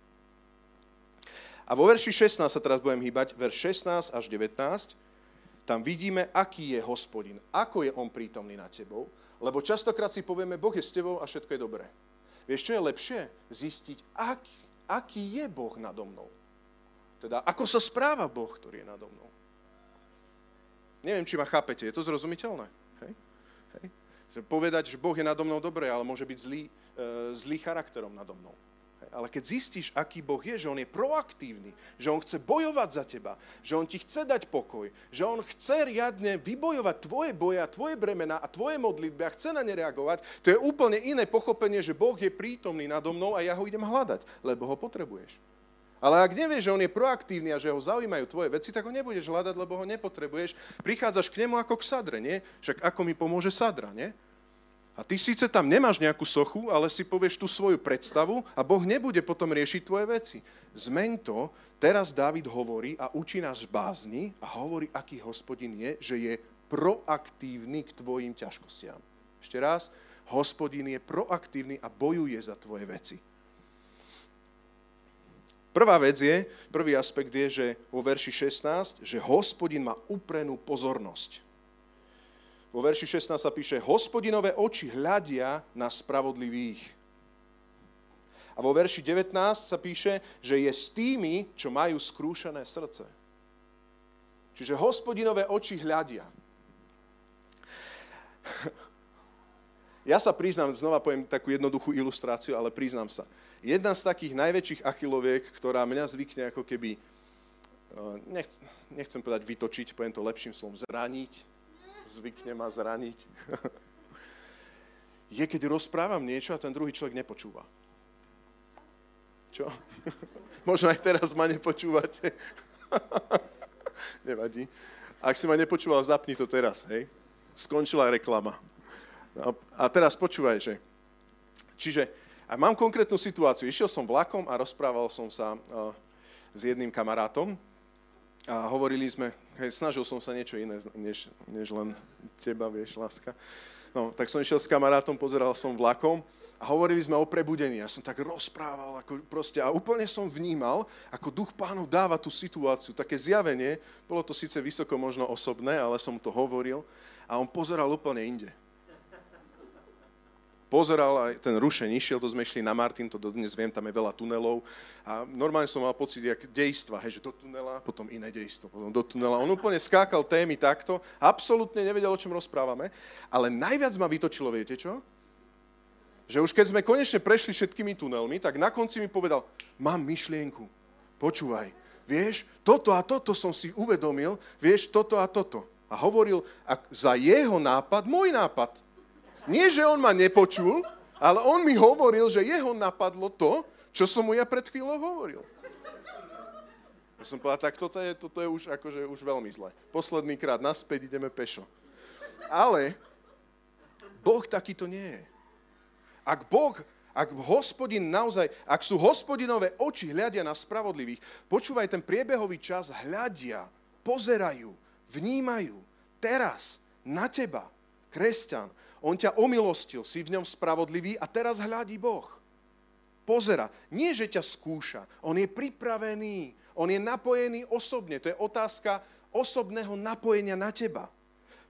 A vo verši 16 sa teraz budem hýbať, verš 16 až 19, tam vidíme, aký je hospodin, ako je on prítomný nad tebou, lebo častokrát si povieme, Boh je s tebou a všetko je dobré. Vieš, čo je lepšie? Zistiť, aký, aký je Boh nado mnou. Teda, ako sa správa Boh, ktorý je nado mnou. Neviem, či ma chápete, je to zrozumiteľné? Hej? Hej? Povedať, že Boh je nado mnou dobré, ale môže byť zlý, e, zlý charakterom nado mnou. Ale keď zistíš, aký Boh je, že On je proaktívny, že On chce bojovať za teba, že On ti chce dať pokoj, že On chce riadne vybojovať tvoje boja, tvoje bremena a tvoje modlitby a chce na ne reagovať, to je úplne iné pochopenie, že Boh je prítomný nado mnou a ja ho idem hľadať, lebo ho potrebuješ. Ale ak nevieš, že on je proaktívny a že ho zaujímajú tvoje veci, tak ho nebudeš hľadať, lebo ho nepotrebuješ. Prichádzaš k nemu ako k sadre, nie? Však ako mi pomôže sadra, nie? A ty síce tam nemáš nejakú sochu, ale si povieš tú svoju predstavu a Boh nebude potom riešiť tvoje veci. Zmeň to, teraz Dávid hovorí a učí nás bázni a hovorí, aký hospodin je, že je proaktívny k tvojim ťažkostiam. Ešte raz, hospodin je proaktívny a bojuje za tvoje veci. Prvá vec je, prvý aspekt je, že vo verši 16, že hospodin má uprenú pozornosť. Vo verši 16 sa píše, hospodinové oči hľadia na spravodlivých. A vo verši 19 sa píše, že je s tými, čo majú skrúšené srdce. Čiže hospodinové oči hľadia. Ja sa priznám, znova poviem takú jednoduchú ilustráciu, ale priznám sa. Jedna z takých najväčších achiloviek, ktorá mňa zvykne ako keby, eh, nechcem, nechcem povedať vytočiť, poviem to lepším slovom, zraniť, zvykne ma zraniť, [LAUGHS] je, keď rozprávam niečo a ten druhý človek nepočúva. Čo? [LAUGHS] Možno aj teraz ma nepočúvate. [LAUGHS] Nevadí. Ak si ma nepočúval, zapni to teraz, hej. Skončila reklama. No, a teraz počúvaj, že... Čiže a mám konkrétnu situáciu. Išiel som vlakom a rozprával som sa s jedným kamarátom a hovorili sme, hej, snažil som sa niečo iné, než, než len teba, vieš, láska. No, tak som išiel s kamarátom, pozeral som vlakom a hovorili sme o prebudení. Ja som tak rozprával ako proste, a úplne som vnímal, ako duch pánov dáva tú situáciu, také zjavenie. Bolo to síce vysoko možno osobné, ale som to hovoril a on pozeral úplne inde. Pozeral aj ten rušeň išiel, to sme išli na Martin, to dodnes viem, tam je veľa tunelov a normálne som mal pocit, jak dejstva, hej, že do tunela, potom iné dejstvo, potom do tunela. On úplne skákal témy takto, absolútne nevedel, o čom rozprávame, ale najviac ma vytočilo, viete čo? Že už keď sme konečne prešli všetkými tunelmi, tak na konci mi povedal, mám myšlienku, počúvaj, vieš, toto a toto som si uvedomil, vieš, toto a toto. A hovoril a za jeho nápad, môj nápad. Nie, že on ma nepočul, ale on mi hovoril, že jeho napadlo to, čo som mu ja pred chvíľou hovoril. Ja som povedal, tak toto je, toto je už, akože, už veľmi zle. Posledný krát, naspäť ideme pešo. Ale Boh takýto nie je. Ak Boh, ak hospodin naozaj, ak sú hospodinové oči hľadia na spravodlivých, počúvaj, ten priebehový čas hľadia, pozerajú, vnímajú teraz na teba, kresťan, on ťa omilostil, si v ňom spravodlivý a teraz hľadí Boh. Pozera, nie že ťa skúša, on je pripravený, on je napojený osobne. To je otázka osobného napojenia na teba.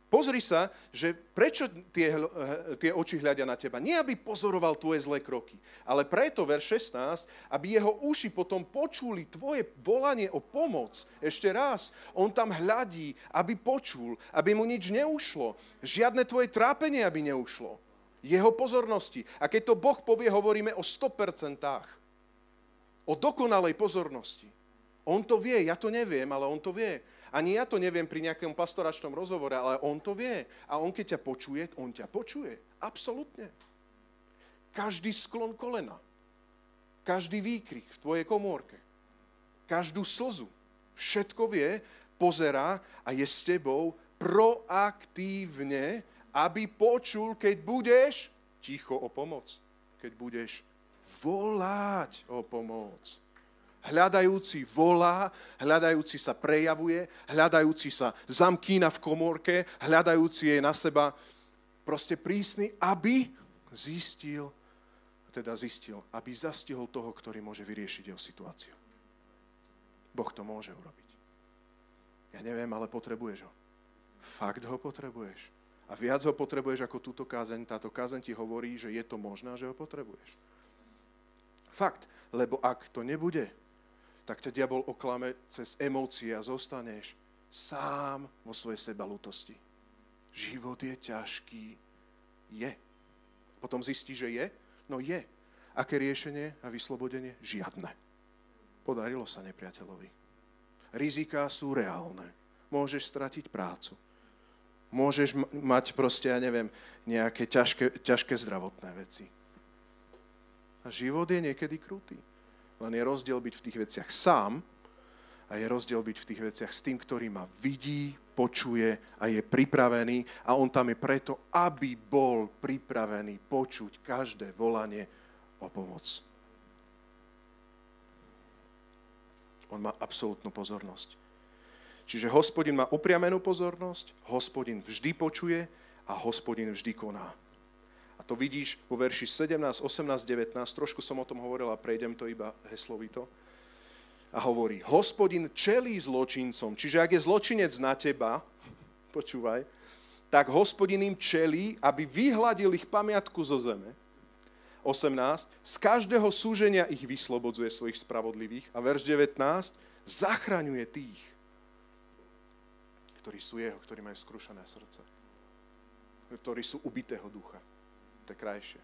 Pozri sa, že prečo tie, eh, tie oči hľadia na teba. Nie, aby pozoroval tvoje zlé kroky, ale preto, ver 16, aby jeho uši potom počuli tvoje volanie o pomoc. Ešte raz, on tam hľadí, aby počul, aby mu nič neušlo. Žiadne tvoje trápenie, aby neušlo. Jeho pozornosti. A keď to Boh povie, hovoríme o 100%. O dokonalej pozornosti. On to vie, ja to neviem, ale on to vie. Ani ja to neviem pri nejakom pastoračnom rozhovore, ale on to vie. A on keď ťa počuje, on ťa počuje. Absolutne. Každý sklon kolena, každý výkrik v tvojej komórke, každú slzu, všetko vie, pozerá a je s tebou proaktívne, aby počul, keď budeš ticho o pomoc, keď budeš volať o pomoc. Hľadajúci volá, hľadajúci sa prejavuje, hľadajúci sa zamkína v komórke, hľadajúci je na seba proste prísny, aby zistil, teda zistil, aby zastihol toho, ktorý môže vyriešiť jeho situáciu. Boh to môže urobiť. Ja neviem, ale potrebuješ ho. Fakt ho potrebuješ. A viac ho potrebuješ ako túto kázeň. Táto kázeň ti hovorí, že je to možné, že ho potrebuješ. Fakt. Lebo ak to nebude, tak ťa diabol oklame cez emócie a zostaneš sám vo svojej sebalutosti. Život je ťažký. Je. Potom zistí, že je? No je. Aké riešenie a vyslobodenie? Žiadne. Podarilo sa nepriateľovi. Riziká sú reálne. Môžeš stratiť prácu. Môžeš mať proste, ja neviem, nejaké ťažké, ťažké zdravotné veci. A život je niekedy krutý. Len je rozdiel byť v tých veciach sám a je rozdiel byť v tých veciach s tým, ktorý ma vidí, počuje a je pripravený a on tam je preto, aby bol pripravený počuť každé volanie o pomoc. On má absolútnu pozornosť. Čiže hospodin má upriamenú pozornosť, hospodin vždy počuje a hospodin vždy koná to vidíš vo verši 17, 18, 19, trošku som o tom hovoril a prejdem to iba heslovito. A hovorí, hospodin čelí zločincom, čiže ak je zločinec na teba, [LAUGHS] počúvaj, tak hospodin im čelí, aby vyhladil ich pamiatku zo zeme. 18. Z každého súženia ich vyslobodzuje svojich spravodlivých. A verš 19. Zachraňuje tých, ktorí sú jeho, ktorí majú skrušené srdce. Ktorí sú ubitého ducha. To je krajšie.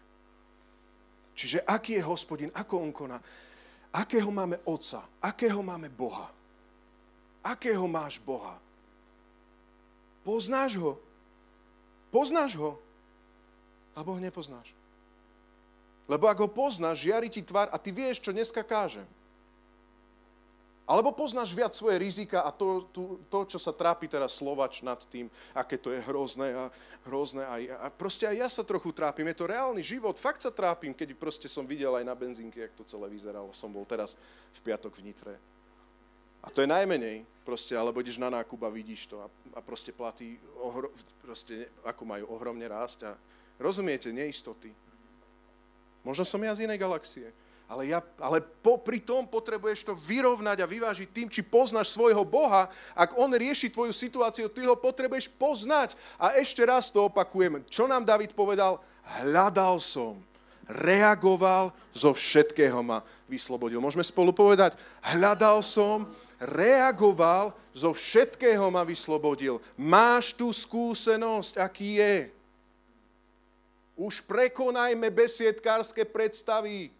Čiže aký je hospodin, ako on koná, akého máme otca, akého máme Boha. Akého máš Boha? Poznáš ho? Poznáš ho? Alebo ho nepoznáš? Lebo ak ho poznáš, žiari ti tvár a ty vieš, čo dneska kážem. Alebo poznáš viac svoje rizika a to, to, to, čo sa trápi teraz Slovač nad tým, aké to je hrozné a hrozné. A, a proste aj ja sa trochu trápim. Je to reálny život. Fakt sa trápim, keď proste som videl aj na benzínke, jak to celé vyzeralo. Som bol teraz v piatok v Nitre. A to je najmenej. Proste, alebo ideš na nákup a vidíš to. A, a proste platí, ohro, proste, ako majú ohromne rásť. A rozumiete, neistoty. Možno som ja z inej galaxie. Ale, ja, ale popri tom potrebuješ to vyrovnať a vyvážiť tým, či poznáš svojho Boha. Ak On rieši tvoju situáciu, ty ho potrebuješ poznať. A ešte raz to opakujem. Čo nám David povedal? hľadal som, reagoval, zo všetkého ma vyslobodil. Môžeme spolu povedať, hľadal som, reagoval, zo všetkého ma vyslobodil. Máš tú skúsenosť, aký je. Už prekonajme besiedkárske predstavy.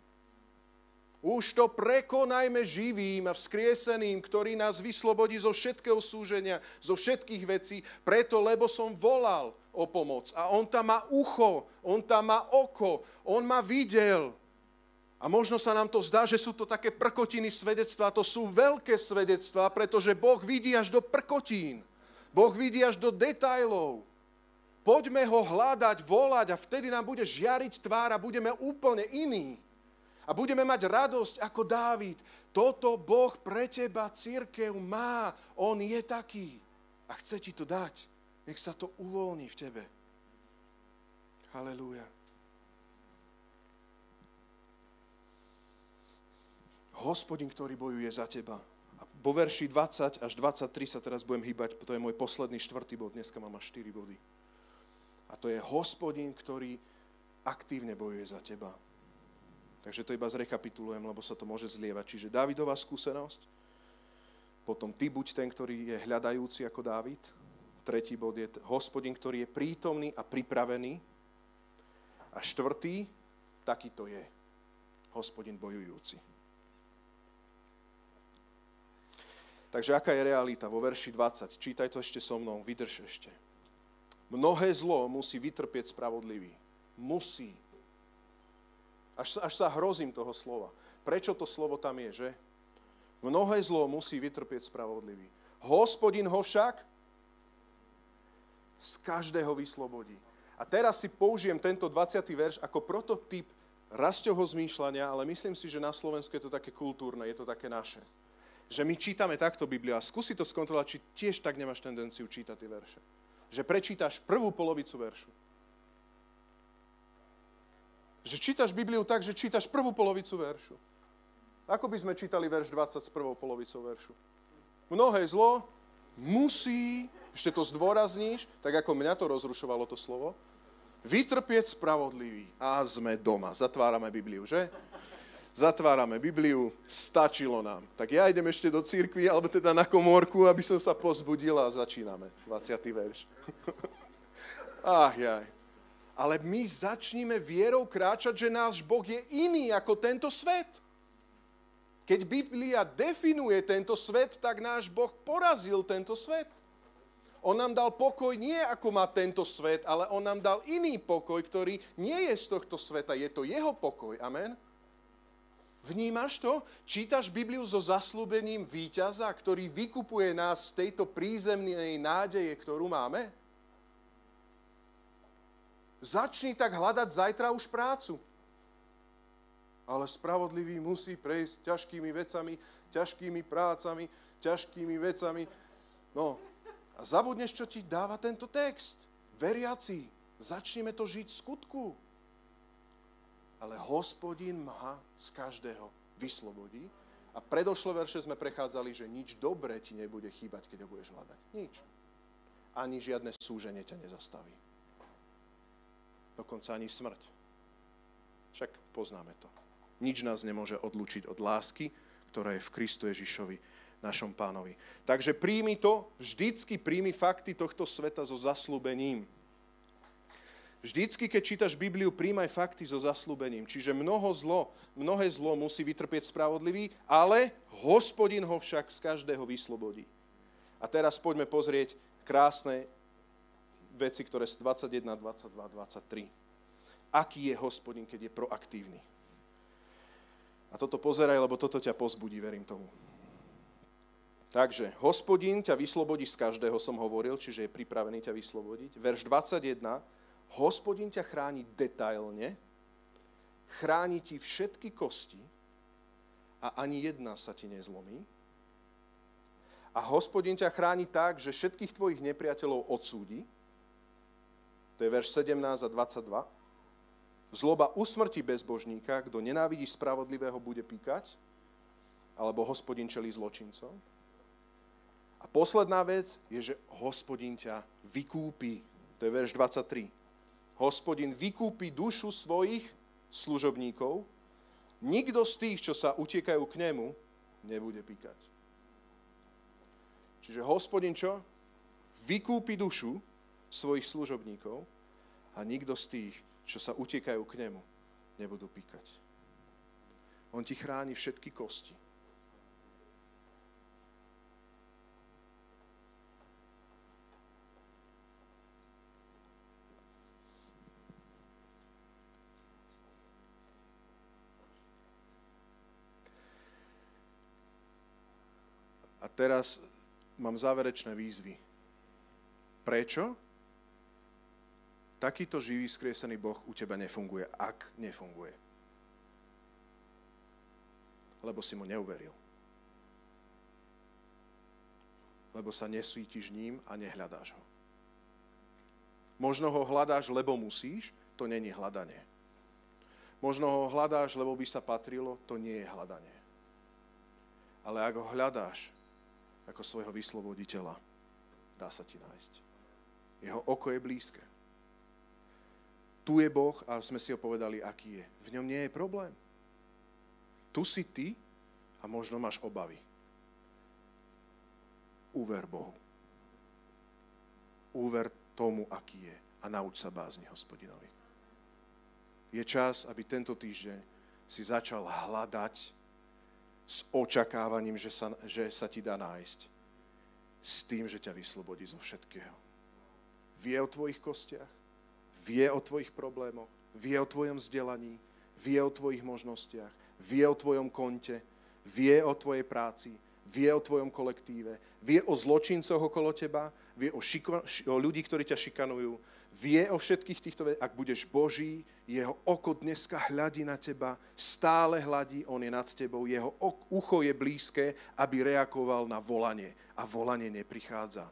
Už to prekonajme živým a vzkrieseným, ktorý nás vyslobodí zo všetkého súženia, zo všetkých vecí, preto, lebo som volal o pomoc. A on tam má ucho, on tam má oko, on ma videl. A možno sa nám to zdá, že sú to také prkotiny svedectva. To sú veľké svedectvá, pretože Boh vidí až do prkotín. Boh vidí až do detajlov. Poďme ho hľadať, volať a vtedy nám bude žiariť tvár a budeme úplne iní. A budeme mať radosť ako Dávid. Toto Boh pre teba, církev, má. On je taký. A chce ti to dať. Nech sa to uvoľní v tebe. Halelúja. Hospodin, ktorý bojuje za teba. A vo verši 20 až 23 sa teraz budem hýbať, to je môj posledný štvrtý bod, dneska mám až 4 body. A to je hospodin, ktorý aktívne bojuje za teba. Takže to iba zrekapitulujem, lebo sa to môže zlievať. Čiže Dávidová skúsenosť, potom ty buď ten, ktorý je hľadajúci ako Dávid. Tretí bod je hospodin, ktorý je prítomný a pripravený. A štvrtý, taký to je. Hospodin bojujúci. Takže aká je realita vo verši 20? Čítaj to ešte so mnou, vydrž ešte. Mnohé zlo musí vytrpieť spravodlivý. Musí. Až, až sa hrozím toho slova. Prečo to slovo tam je, že? Mnohé zlo musí vytrpieť spravodlivý. Hospodin ho však z každého vyslobodí. A teraz si použijem tento 20. verš ako prototyp rasťoho zmýšľania, ale myslím si, že na Slovensku je to také kultúrne, je to také naše. Že my čítame takto Bibliu a skúsi to skontrolovať, či tiež tak nemáš tendenciu čítať tie verše. Že prečítaš prvú polovicu veršu že čítaš Bibliu tak, že čítaš prvú polovicu veršu. Ako by sme čítali verš 20 s prvou polovicou veršu? Mnohé zlo musí, ešte to zdôrazníš, tak ako mňa to rozrušovalo to slovo, vytrpieť spravodlivý. A sme doma. Zatvárame Bibliu, že? Zatvárame Bibliu, stačilo nám. Tak ja idem ešte do církvy, alebo teda na komórku, aby som sa pozbudil a začíname. 20. verš. [LAUGHS] Ach jaj ale my začníme vierou kráčať, že náš Boh je iný ako tento svet. Keď Biblia definuje tento svet, tak náš Boh porazil tento svet. On nám dal pokoj nie ako má tento svet, ale on nám dal iný pokoj, ktorý nie je z tohto sveta. Je to jeho pokoj. Amen? Vnímaš to? Čítaš Bibliu so zaslúbením víťaza, ktorý vykupuje nás z tejto prízemnej nádeje, ktorú máme? Začni tak hľadať zajtra už prácu. Ale spravodlivý musí prejsť ťažkými vecami, ťažkými prácami, ťažkými vecami. No, a zabudneš, čo ti dáva tento text. Veriaci, začneme to žiť v skutku. Ale hospodin ma z každého vyslobodí. A predošlé verše sme prechádzali, že nič dobré ti nebude chýbať, keď ho budeš hľadať. Nič. Ani žiadne súženie ťa nezastaví dokonca ani smrť. Však poznáme to. Nič nás nemôže odlučiť od lásky, ktorá je v Kristu Ježišovi, našom pánovi. Takže príjmi to, vždycky príjmi fakty tohto sveta so zaslúbením. Vždycky, keď čítaš Bibliu, príjmaj fakty so zaslúbením. Čiže mnoho zlo, mnohé zlo musí vytrpieť spravodlivý, ale hospodin ho však z každého vyslobodí. A teraz poďme pozrieť krásne veci, ktoré sú 21, 22, 23. Aký je hospodin, keď je proaktívny? A toto pozeraj, lebo toto ťa pozbudí, verím tomu. Takže, hospodin ťa vyslobodí z každého, som hovoril, čiže je pripravený ťa vyslobodiť. Verš 21, hospodin ťa chráni detailne, chráni ti všetky kosti a ani jedna sa ti nezlomí. A hospodin ťa chráni tak, že všetkých tvojich nepriateľov odsúdi to je verš 17 a 22. Zloba usmrti bezbožníka, kto nenávidí spravodlivého, bude píkať, alebo hospodin čelí zločincom. A posledná vec je, že hospodin ťa vykúpi. To je verš 23. Hospodin vykúpi dušu svojich služobníkov, nikto z tých, čo sa utiekajú k nemu, nebude píkať. Čiže hospodin čo? Vykúpi dušu svojich služobníkov a nikto z tých, čo sa utiekajú k nemu, nebudú píkať. On ti chráni všetky kosti. A teraz mám záverečné výzvy. Prečo? Takýto živý, skriesený Boh u teba nefunguje, ak nefunguje. Lebo si mu neuveril. Lebo sa nesvítiš ním a nehľadáš ho. Možno ho hľadáš, lebo musíš, to není hľadanie. Možno ho hľadáš, lebo by sa patrilo, to nie je hľadanie. Ale ak ho hľadáš, ako svojho vysloboditeľa, dá sa ti nájsť. Jeho oko je blízke. Tu je Boh a sme si ho povedali, aký je. V ňom nie je problém. Tu si ty a možno máš obavy. Úver Bohu. Úver tomu, aký je a nauč sa bázni hospodinovi. Je čas, aby tento týždeň si začal hľadať s očakávaním, že sa, že sa ti dá nájsť. S tým, že ťa vyslobodí zo všetkého. Vie o tvojich kostiach, vie o tvojich problémoch, vie o tvojom vzdelaní, vie o tvojich možnostiach, vie o tvojom konte, vie o tvojej práci, vie o tvojom kolektíve, vie o zločincoch okolo teba, vie o, šiko, o ľudí, ktorí ťa šikanujú, vie o všetkých týchto veciach. Ak budeš Boží, jeho oko dneska hľadí na teba, stále hľadí, on je nad tebou, jeho ucho je blízke, aby reagoval na volanie. A volanie neprichádza.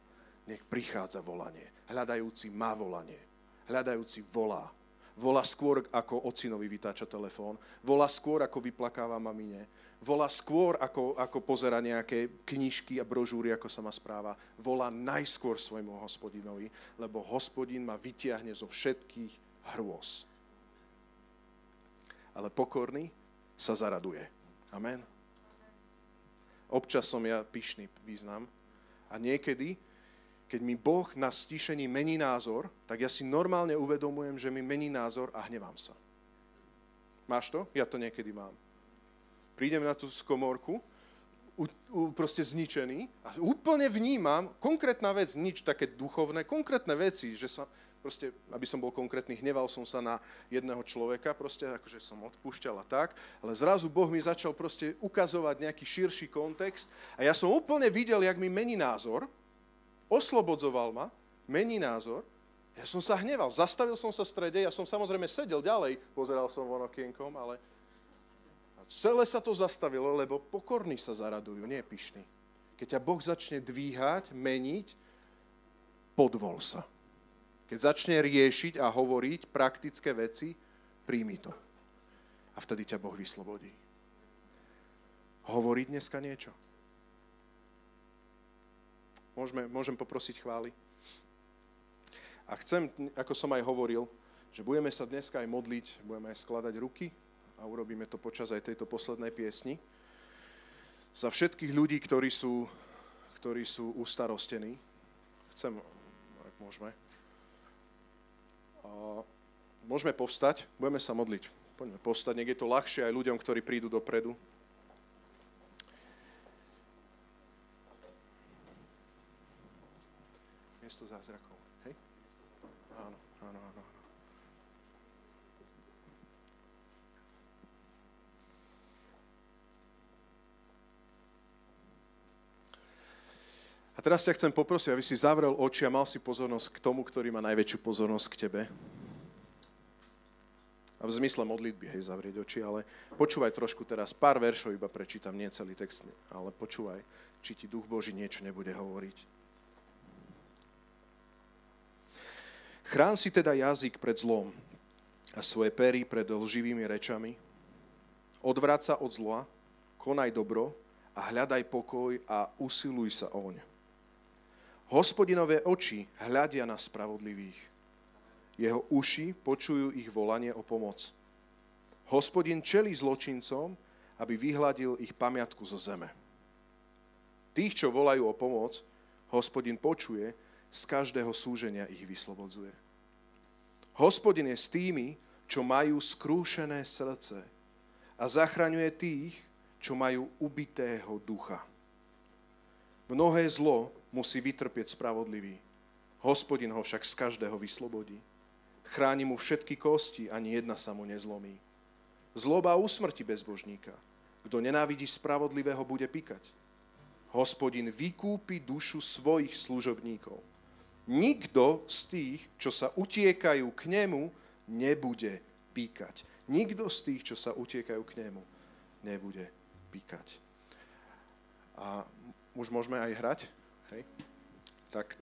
Nech prichádza volanie. Hľadajúci má volanie. Hľadajúci volá. Volá skôr, ako ocinovi vytáča telefón. Volá skôr, ako vyplakáva mamine volá skôr, ako, ako pozera nejaké knižky a brožúry, ako sa má správa. Volá najskôr svojmu hospodinovi, lebo hospodin ma vytiahne zo všetkých hrôz. Ale pokorný sa zaraduje. Amen. Občas som ja pyšný význam a niekedy, keď mi Boh na stišení mení názor, tak ja si normálne uvedomujem, že mi mení názor a hnevám sa. Máš to? Ja to niekedy mám prídem na tú skomorku, u, u, proste zničený a úplne vnímam, konkrétna vec, nič také duchovné, konkrétne veci, že sa, proste, aby som bol konkrétny, hneval som sa na jedného človeka, proste akože som odpúšťal a tak, ale zrazu Boh mi začal proste ukazovať nejaký širší kontext a ja som úplne videl, jak mi mení názor, oslobodzoval ma, mení názor, ja som sa hneval, zastavil som sa v strede, ja som samozrejme sedel ďalej, pozeral som von okienkom, ale Celé sa to zastavilo, lebo pokorní sa zaradujú, nie pyšní. Keď ťa Boh začne dvíhať, meniť, podvol sa. Keď začne riešiť a hovoriť praktické veci, príjmi to. A vtedy ťa Boh vyslobodí. Hovoriť dneska niečo? Môžeme, môžem poprosiť chvály? A chcem, ako som aj hovoril, že budeme sa dneska aj modliť, budeme aj skladať ruky a urobíme to počas aj tejto poslednej piesni. Za všetkých ľudí, ktorí sú, ktorí sú ustarostení, chcem, ak môžeme, a môžeme povstať, budeme sa modliť. Poďme povstať, nech je to ľahšie aj ľuďom, ktorí prídu dopredu. Miesto zázrakov. Hej? Áno, áno, áno. A teraz ťa chcem poprosiť, aby si zavrel oči a mal si pozornosť k tomu, ktorý má najväčšiu pozornosť k tebe. A v zmysle modlitby, hej, zavrieť oči, ale počúvaj trošku teraz, pár veršov iba prečítam, nie celý text, ale počúvaj, či ti Duch Boží niečo nebude hovoriť. Chrán si teda jazyk pred zlom a svoje pery pred lživými rečami. Odvráť sa od zla, konaj dobro a hľadaj pokoj a usiluj sa oň. Hospodinové oči hľadia na spravodlivých Jeho uši počujú ich volanie o pomoc. Hospodin čelí zločincom, aby vyhľadil ich pamiatku zo zeme. Tých, čo volajú o pomoc, hospodin počuje, z každého súženia ich vyslobodzuje. Hospodin je s tými, čo majú skrúšené srdce a zachraňuje tých, čo majú ubitého ducha. Mnohé zlo musí vytrpieť spravodlivý. Hospodin ho však z každého vyslobodí. Chráni mu všetky kosti, ani jedna sa mu nezlomí. Zloba usmrti bezbožníka. Kto nenávidí spravodlivého, bude pikať. Hospodin vykúpi dušu svojich služobníkov. Nikto z tých, čo sa utiekajú k nemu, nebude píkať. Nikto z tých, čo sa utiekajú k nemu, nebude píkať. A už môžeme aj hrať? Hej. Tak